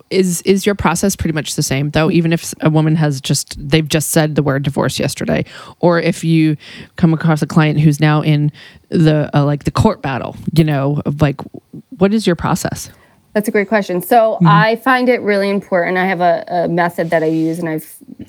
is- is your process pretty much the same though? Even if a woman has just they've just said the word divorce yesterday or if you come across a client who's now in the uh, like the court battle you know like what is your process That's a great question. So mm-hmm. I find it really important. I have a, a method that I use, and I've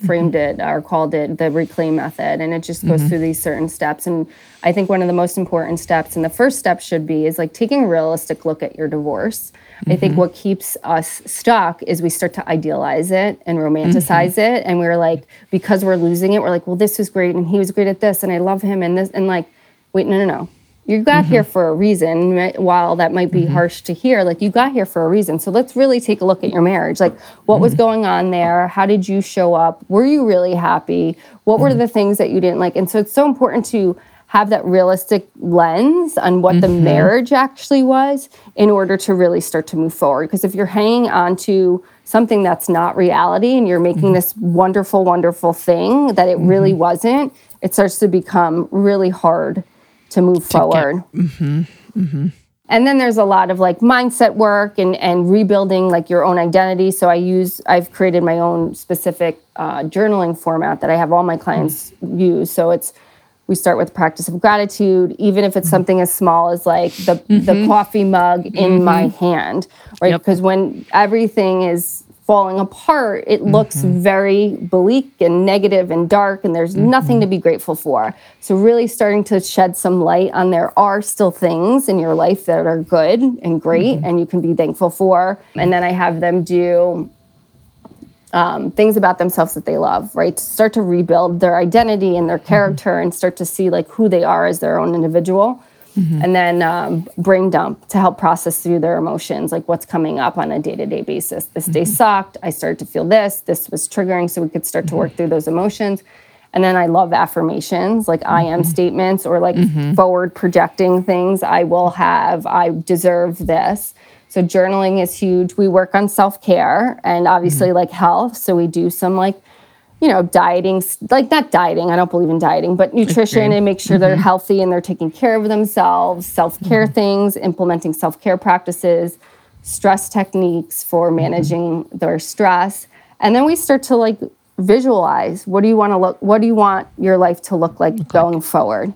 framed it or called it the reclaim method, and it just goes mm-hmm. through these certain steps. And I think one of the most important steps, and the first step should be, is like taking a realistic look at your divorce. I think mm-hmm. what keeps us stuck is we start to idealize it and romanticize it, and we're like, because we're losing it, we're like, well, this was great, and he was great at this, and I love him, and this, and like, wait, no, no, no you got here mm-hmm. for a reason while that might be mm-hmm. harsh to hear like you got here for a reason. So let's really take a look at your marriage. Like what was mm-hmm. going on there? How did you show up? Were you really happy? What were the things that you didn't like? And so it's so important to have that realistic lens on what the marriage actually was in order to really start to move forward. Because if you're hanging on to something that's not reality and you're making this wonderful wonderful thing that it really wasn't it starts to become really hard to move forward. Mm-hmm, mm-hmm. And then there's a lot of like mindset work and and rebuilding like your own identity. So I use I've created my own specific uh, journaling format that I have all my clients mm-hmm. use. So it's we start with practice of gratitude, even if it's something as small as like the the coffee mug in my hand, right? Yep. Because when everything is falling apart, it looks mm-hmm. very bleak and negative and dark, and there's nothing to mm-hmm. be grateful for. So, really starting to shed some light on there are still things in your life that are good and great, mm-hmm. and you can be thankful for. And then I have them do um, things about themselves that they love, right? To start to rebuild their identity and their character and start to see like who they are as their own individual. Mm-hmm. And then um, brain dump to help process through their emotions, like what's coming up on a day to day basis. This day mm-hmm. sucked. I started to feel this. This was triggering. So we could start to work mm-hmm. through those emotions. And then I love affirmations, like I am statements or like forward projecting things. I will have, I deserve this. So journaling is huge. We work on self care and obviously like health. So we do some like, you know, dieting, like not dieting, I don't believe in dieting, but nutrition and make sure they're mm-hmm. healthy and they're taking care of themselves, self care mm-hmm. things, implementing self care practices, stress techniques for mm-hmm. managing their stress. And then we start to like visualize what do you want to look what do you want your life to look like going forward?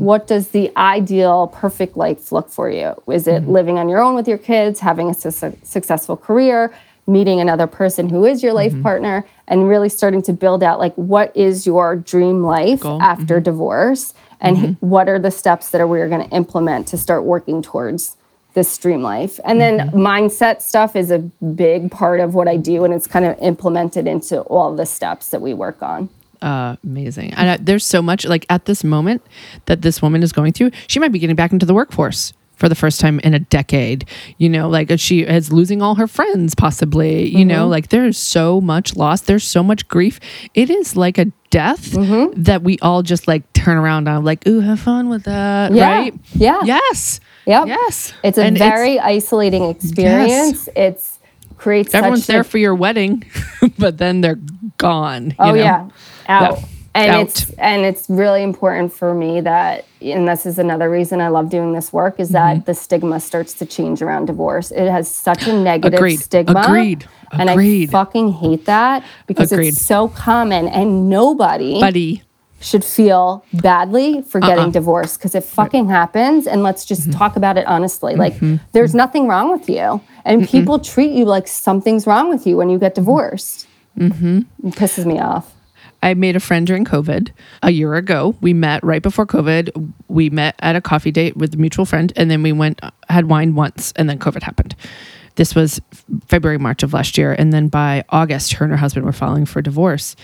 What does the ideal perfect life look for you? Is it living on your own with your kids, having a su- successful career, meeting another person who is your life partner and really starting to build out like what is your dream life Goal. after divorce? And h- what are the steps that are we're going to implement to start working towards this dream life? And then mindset stuff is a big part of what i do and it's kind of implemented into all the steps that we work on. Uh, amazing. And uh, there's so much like at this moment that this woman is going through. She might be getting back into the workforce for the first time in a decade. You know, like uh, she is losing all her friends, possibly. You know, mm-hmm. like there's so much loss. There's so much grief. It is like a death mm-hmm. that we all just like turn around on, like, ooh, have fun with that, Yeah. right? Yeah. Yes. Yep. Yes. it's a And very isolating experience it's creates everyone's such there a- for your wedding, *laughs* but then they're gone. you Oh know? yeah, out. Yeah. And Out. it's and it's really important for me that, and this is another reason I love doing this work, is Mm-hmm. that the stigma starts to change around divorce. It has such a negative Agreed. stigma. Agreed. And Agreed. I fucking hate that because Agreed. it's so common and nobody Buddy. should feel badly for Uh-uh. getting divorced because it fucking happens and let's just Mm-hmm. talk about it honestly like there's nothing wrong with you and people treat you like something's wrong with you when you get divorced mm-hmm. it pisses me off I made a friend during COVID a year ago. We met right before COVID. We met at a coffee date with a mutual friend, and then we went had wine once, and then COVID happened. This was February, March of last year, and then by August, her and her husband were filing for divorce,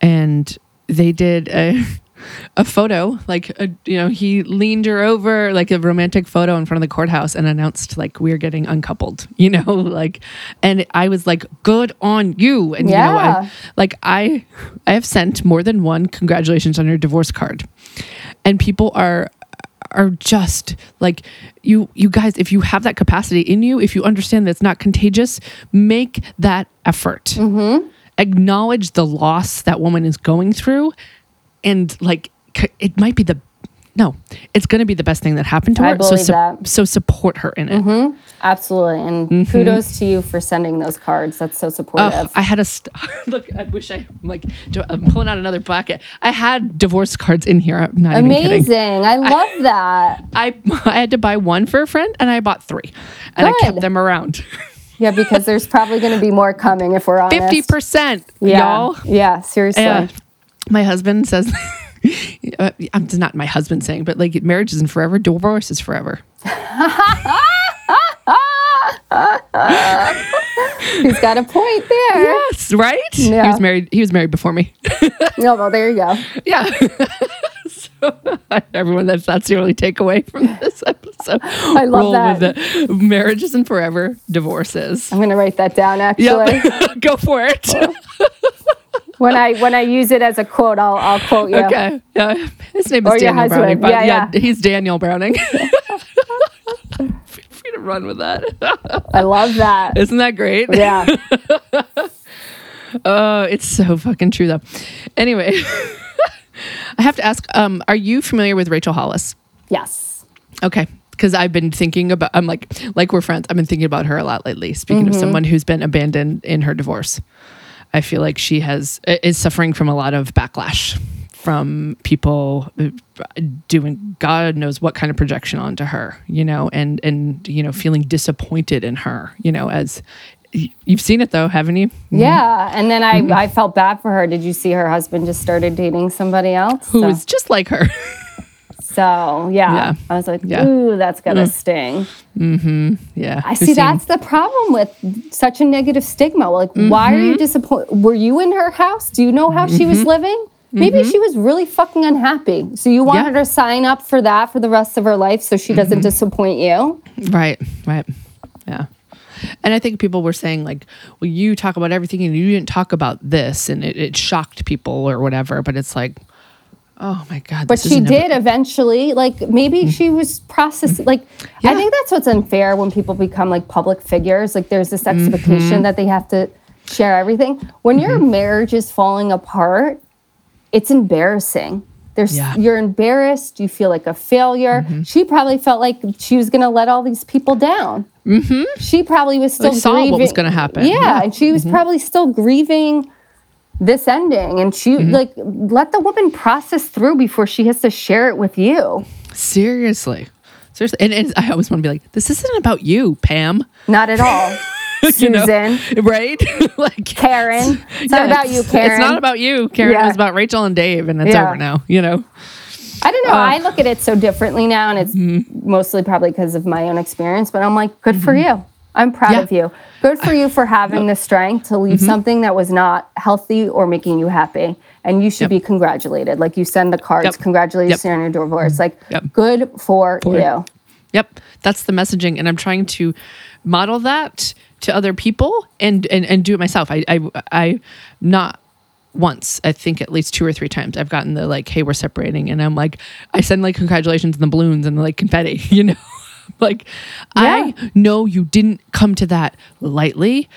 and they did a *laughs* a photo like a, you know he leaned her over like a romantic photo in front of the courthouse and announced like we're getting uncoupled *laughs* you know like and i was like good on you. And you know Yeah. I, like i i have sent more than one congratulations on your divorce card. And people are are just like you you guys if you have that capacity in you if you understand that it's not contagious make that effort. Mm-hmm. Acknowledge the loss that woman is going through and like it might be the no it's going to be the best thing that happened to I her so su- that. so support her in it Absolutely. And Mm-hmm. kudos to you for sending those cards. That's so supportive. Oh, I had a st- *laughs* look. I wish I I'm like. I'm pulling out another bucket. I had divorce cards in here. I'm not even kidding. Amazing. I love that. I *laughs* I had to buy one for a friend, and I bought three, and I kept them around. *laughs* Yeah, because there's probably going to be more coming if we're honest. Fifty percent, Yeah. y'all. Yeah, seriously. Yeah. My husband says, *laughs* uh, it's not my husband saying, but like marriage isn't forever, divorce is forever. *laughs* He's got a point there. Yes, right. He was married. He was married before me. *laughs* No, well, there you go. yeah. so, everyone, that's that's the only takeaway from this episode. I love that. With it. Marriage isn't forever. Divorces. I'm going to write that down actually. Yep. Go for it. When I when I use it as a quote, I'll I'll quote you. Okay. Yeah. His name is Or Daniel. Browning. But Yeah, yeah, yeah. he's Daniel Browning. *laughs* Feel free to run with that. I love that. Isn't that great? Yeah. Oh, *laughs* it's so fucking true though. Anyway, *laughs* I have to ask, um, are you familiar with Rachel Hollis? Yes. Okay. Because I've been thinking about, I'm like, like we're friends. I've been thinking about her a lot lately. Speaking Mm-hmm. of someone who's been abandoned in her divorce, I feel like she has is suffering from a lot of backlash from people uh, doing God knows what kind of projection onto her, you know, and and you know feeling disappointed in her, you know, as you've seen it though, haven't you? Yeah. And then Mm-hmm. I I felt bad for her. Did you see her husband just started dating somebody else? Who so, is just like her. *laughs* so yeah. Yeah. I was like, Yeah. Mm. ooh, that's gonna sting. yeah, I see that's the problem with such a negative stigma. Like, why are you Mm-hmm. disappointed? Were you in her house? Do you know how she was living? Maybe she was really fucking unhappy. So you want Mm-hmm. Yeah. her to sign up for that for the rest of her life so she Mm-hmm. doesn't disappoint you? Right, right. Yeah. And I think people were saying, like, well, you talk about everything and you didn't talk about this, and it, it shocked people or whatever. But it's like, oh my God. But she did eventually. Like maybe she was processing. Like Yeah. I think that's what's unfair when people become like public figures. Like there's this expectation that they have to share everything. When your marriage is falling apart, it's embarrassing There's Yeah. you're embarrassed. You feel like a failure. Mm-hmm. She probably felt like she was going to let all these people down. Mm-hmm. She probably was still They saw what was gonna happen. Yeah, Yeah. Mm-hmm. and she was probably still grieving this ending. And she Mm-hmm. like let the woman process through before she has to share it with you. Seriously. Seriously. And, and I always want to be like, this isn't about you, Pam. Not at all. *laughs* You know? Susan, Right? *laughs* like Karen. *laughs* It's not Yeah, about you, Karen. It's not about you, Karen. Yeah. It's about Rachel and Dave, and it's Yeah. over now, you know? I don't know. Uh. I look at it so differently now, and it's mm-hmm. mostly probably because of my own experience. But I'm like, good for mm-hmm. you. I'm proud Yeah. of you. Good for you for having the strength to leave mm-hmm. something that was not healthy or making you happy. And you should Yep. be congratulated. Like you send the cards, Yep. congratulations Yep. on your divorce. Mm-hmm. Like, Yep. good for, For- you. Yep, that's the messaging, and I'm trying to model that to other people and and, and do it myself. I I I not once, I think at least two or three times, I've gotten the like, "Hey, we're separating," and I'm like, I send like congratulations and the balloons and like confetti, *laughs* you know, *laughs* like I know you didn't come to that lightly.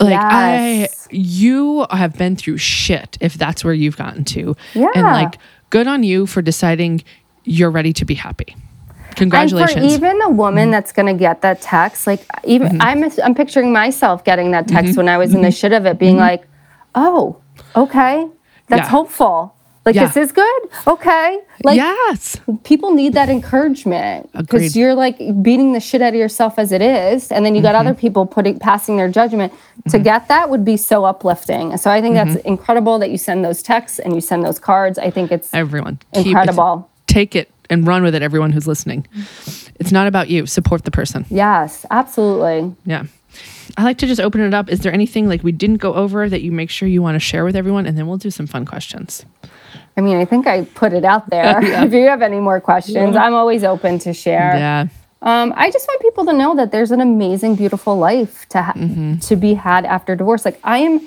Like Yes. I, you have been through shit if that's where you've gotten to, Yeah. and like, good on you for deciding you're ready to be happy. Congratulations. Mm-hmm. for even a woman that's going to get that text, like even I'm I'm picturing myself getting that text Mm-hmm. when I was in the shit of it, being like, "Oh, okay, that's Yeah. hopeful. Like Yeah. this is good. Okay, like yes. people need that encouragement because you're like beating the shit out of yourself as it is, and then you got Mm-hmm. other people putting passing their judgment. To get that would be so uplifting. So I think that's Mm-hmm. incredible that you send those texts and you send those cards. I think it's Everyone. keep- incredible. take it and run with it, everyone who's listening. It's not about you. Support the person. Yes, absolutely. Yeah. I like to just open it up. Is there anything like we didn't go over that you make sure you want to share with everyone? And then we'll do some fun questions. I mean, I think I put it out there. *laughs* If you have any more questions, I'm always open to share. Yeah. Um, I just want people to know that there's an amazing, beautiful life to ha- Mm-hmm. to be had after divorce. Like I am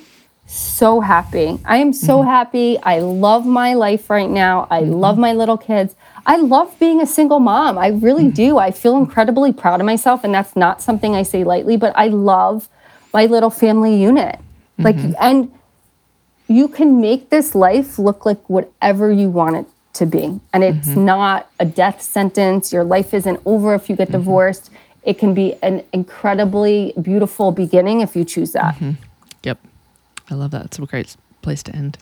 so happy. I am so Mm-hmm. happy. I love my life right now. I love my little kids. I love being a single mom. I really Mm-hmm. do. I feel incredibly proud of myself, and that's not something I say lightly. But I love my little family unit. Like Mm-hmm. and you can make this life look like whatever you want it to be. And it's Mm-hmm. not a death sentence. Your life isn't over if you Mm-hmm. get divorced. It can be an incredibly beautiful beginning if you choose that. Yep. I love that. It's a great place to end.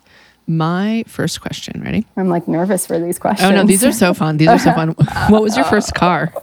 My first question, ready? I'm like nervous for these questions. Oh no, these are so fun. These are so *laughs* fun. What was your first car?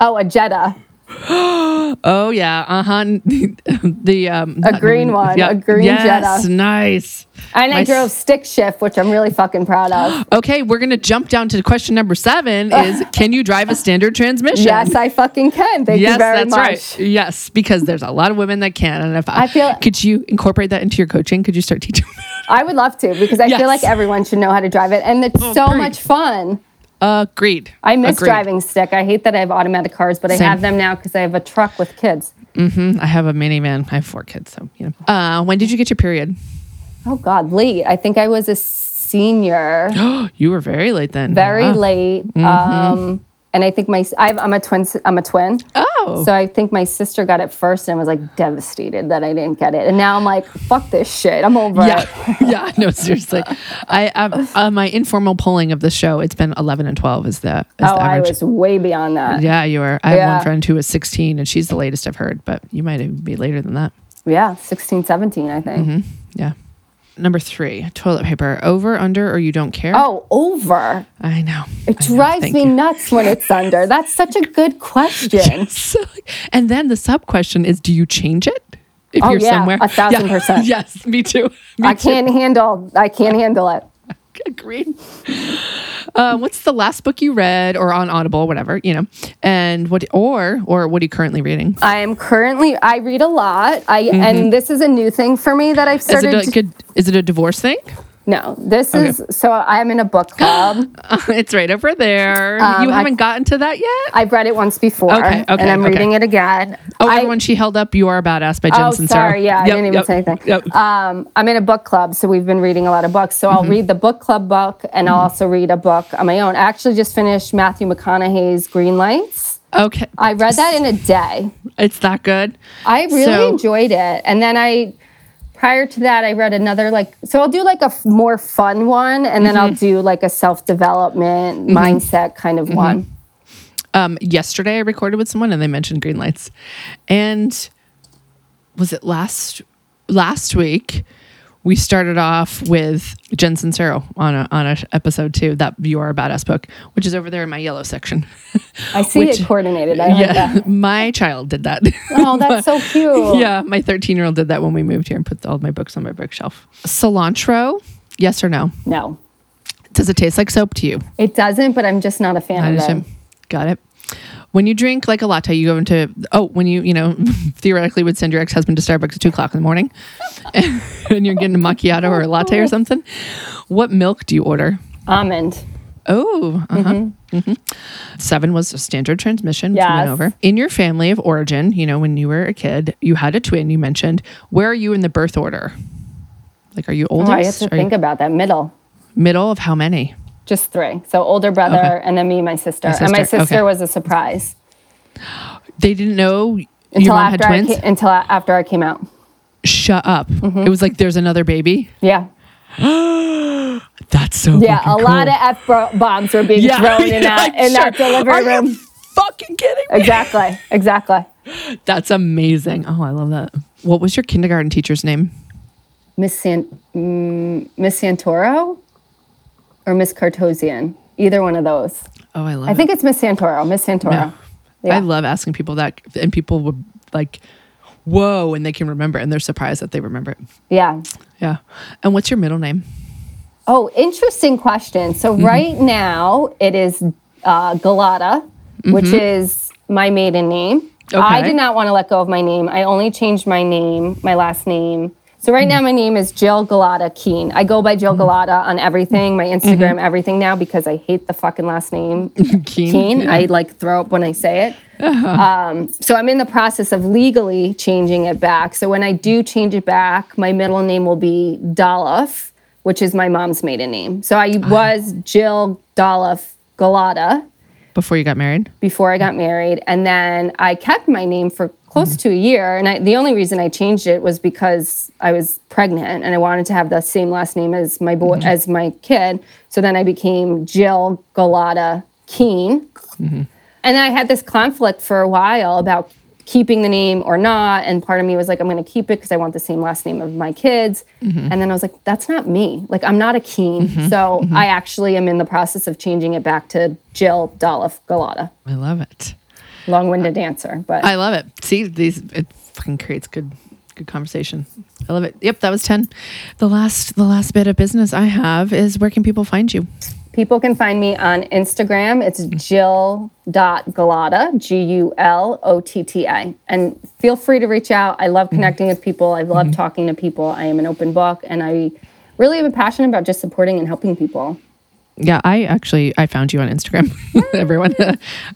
Oh, a Jetta. *gasps* Oh yeah, uh huh. *laughs* the um, A green one, a green yes, Jetta. nice. And I drove stick shift, which I'm really fucking proud of. *gasps* Okay, we're gonna jump down to question number seven. Is *laughs* can you drive a standard transmission? yes, I fucking can. Thank yes, you very that's much. right. Yes, because there's a lot of women that can, and if I, I feel- could you incorporate that into your coaching? Could you start teaching? I would love to because I Yes. feel like everyone should know how to drive it. And it's so great. much fun. Agreed. I miss Agreed. driving stick. I hate that I have automatic cars, but I have them now because I have a truck with kids. Mm-hmm. I have a minivan. I have four kids, so you know. Uh, when did you get your period? Oh God, late. I think I was a senior, *gasps* you were very late then. very Wow. late. Mm-hmm. Um, and I think my I I'm a twin. I'm a twin. Oh, So I think my sister got it first and was like devastated that I didn't get it. And now I'm like, fuck this shit. I'm over it. *laughs* yeah, yeah. No, seriously. I um, uh, my informal polling of the show. It's been eleven and twelve. Is the is Oh, the I was way beyond that. Yeah, you were. I have Yeah. one friend who was 16 and she's the latest I've heard, but you might even be later than that. Yeah, 16, 17, I think. Mm-hmm. Yeah. Number three, toilet paper. Over, under, or you don't care? Oh, over. I know. It I know. drives Thank me you. nuts when it's under. *laughs* That's such a good question. *laughs* So, and then the sub question is do you change it? If Oh, you're yeah, somewhere. a thousand percent. *laughs* yes, me too. Me I can't handle. I can't handle it. *laughs* Agreed. Uh, what's the last book you read or on Audible, whatever, you know? And what, or, or what are you currently reading? I am currently. I read a lot. I and this is a new thing for me that I've Mm-hmm. Is started. it, a, good, is it a divorce thing? No, this is so. I'm in a book *gasps* club. *laughs* it's right over there. you Um, I- haven't gotten to that yet? I've read it once before, Okay, okay, and I'm okay. reading it again. Oh, I- everyone, she held up "You Are a Badass" by Oh, Jen Sincero. sorry. Yeah, I didn't even yep, say anything. Yep. Um, I'm in a book club, so we've been reading a lot of books. So Mm-hmm. I'll read the book club book, and I'll also read a book on my own. I actually just finished Matthew McConaughey's Green Lights. Okay, I read that in a day. it's that good. I really So- enjoyed it. And then I prior to that, I read another like so I'll do like a f- more fun one, and then I'll mm-hmm. do like a self development mm-hmm. mindset kind of mm-hmm. one. Um, yesterday I recorded with someone and they mentioned green lights. And was it last last week? We started off with Jen Sincero on a on a episode two, that You Are a Badass book, which is over there in my yellow section. I see Which- it coordinated. I yeah, that. *laughs* my child did that. Oh, that's so *laughs* cute. yeah, my 13 year old did that when we moved here and put all my books on my bookshelf. Cilantro, yes or no? No, Does it taste like soap to you? it doesn't, but I'm just not a fan I of it. Got it. When you drink like a latte, you go into oh, when you you know *laughs* theoretically would send your ex husband to Starbucks at two o'clock in the morning, *laughs* and you're getting a macchiato or a latte or something. What milk do you order? Almond. Oh, uh-huh. mhm. seven was a standard transmission, which we went over. In your family of origin, you know, when you were a kid, you had a twin. You mentioned. Where are you in the birth order? Like, are you Oh. I have to Are you think about that. Middle. middle of how many? Just three. So older brother, Okay. and then me, and my sister. Your And my sister, sister okay. was a surprise They didn't know until your mom had after I ca- until a- after I came out. Shut up! Mm-hmm. It was like there's another baby. Yeah, *gasps* That's so yeah. A fucking lot of F bombs were being thrown *laughs* in that I'm in that delivery Are room. fucking kidding me? Exactly. Exactly. *gasps* That's amazing. Oh, I love that. What was your kindergarten teacher's name? Miss San- mm, Miss Santoro or Miss Cartosian. Either one of those. Oh, I love it. I it. think it's Miss Santoro. Miss Santoro. No. Yeah. I love asking people that, and people would like, whoa, and they can remember, and they're surprised that they remember it. Yeah. Yeah. And what's your middle name? Oh, interesting question. So Mm-hmm. right now it is uh, Gulotta, which is my maiden name. Okay. I Mm-hmm. Did not want to let go of my name. I only changed my name, my last name. So right now my name is Jill Gulotta Keen. I go by Mm-hmm. Jill Gulotta on everything, my Instagram, everything now because I hate the fucking last name *laughs* Keen. Keen. Yeah. I like throw up when I say it. Um, so I'm in the process of legally changing it back. So when I do change it back, my middle name will be Doloff, which is my mom's maiden name. So I was Jill Doloff Gulotta Before you got married? before I got married, and then I kept my name for close to a year. And I, the only reason I changed it was because I was pregnant and I wanted to have the same last name as my boy mm-hmm. as my kid. So then I became Jill Gulotta Keen. Mm-hmm. And I had this conflict for a while about keeping the name or not. And part of me was like, I'm going to keep it because I want the same last name of my kids. Mm-hmm. And then I was like, that's not me. Like, I'm not a Keen. So I actually am in the process of changing it back to Jill Dolph Gulotta. I love it. Long winded answer. But I love it. See, these it fucking creates good good conversation. I love it. Yep, that was 10. The last the last bit of business I have is where can people find you? people can find me on Instagram. It's jill.gulotta, G U L O T T A. And feel free to reach out. I love mm-hmm. connecting with people. I love mm-hmm. talking to people. I am an open book and I really am passionate about just supporting and helping people. Yeah, I actually I found you on Instagram. *laughs* Everyone,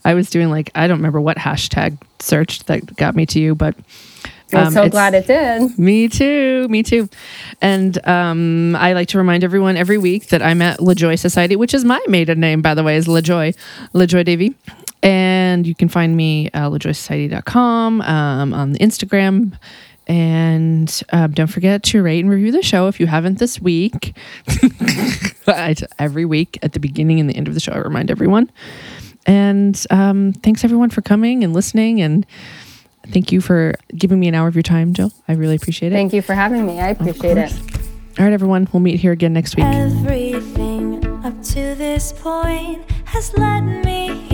I was doing like I don't remember what hashtag search that got me to you, but I'm um, so glad it did. Me too, me too. And um, I like to remind everyone every week that I'm at LaJoy Society, which is my maiden name, by the way, is LaJoy, LaJoy Davy. And you can find me at lajoysociety.com um, on the Instagram. And um, don't forget to rate and review the show if you haven't this week. *laughs* Every week at the beginning and the end of the show, I remind everyone. And um, thanks everyone for coming and listening. And thank you for giving me an hour of your time, Jill. I really appreciate it. Thank you for having me. I appreciate it. All right, everyone. We'll meet here again next week. Everything up to this point has led me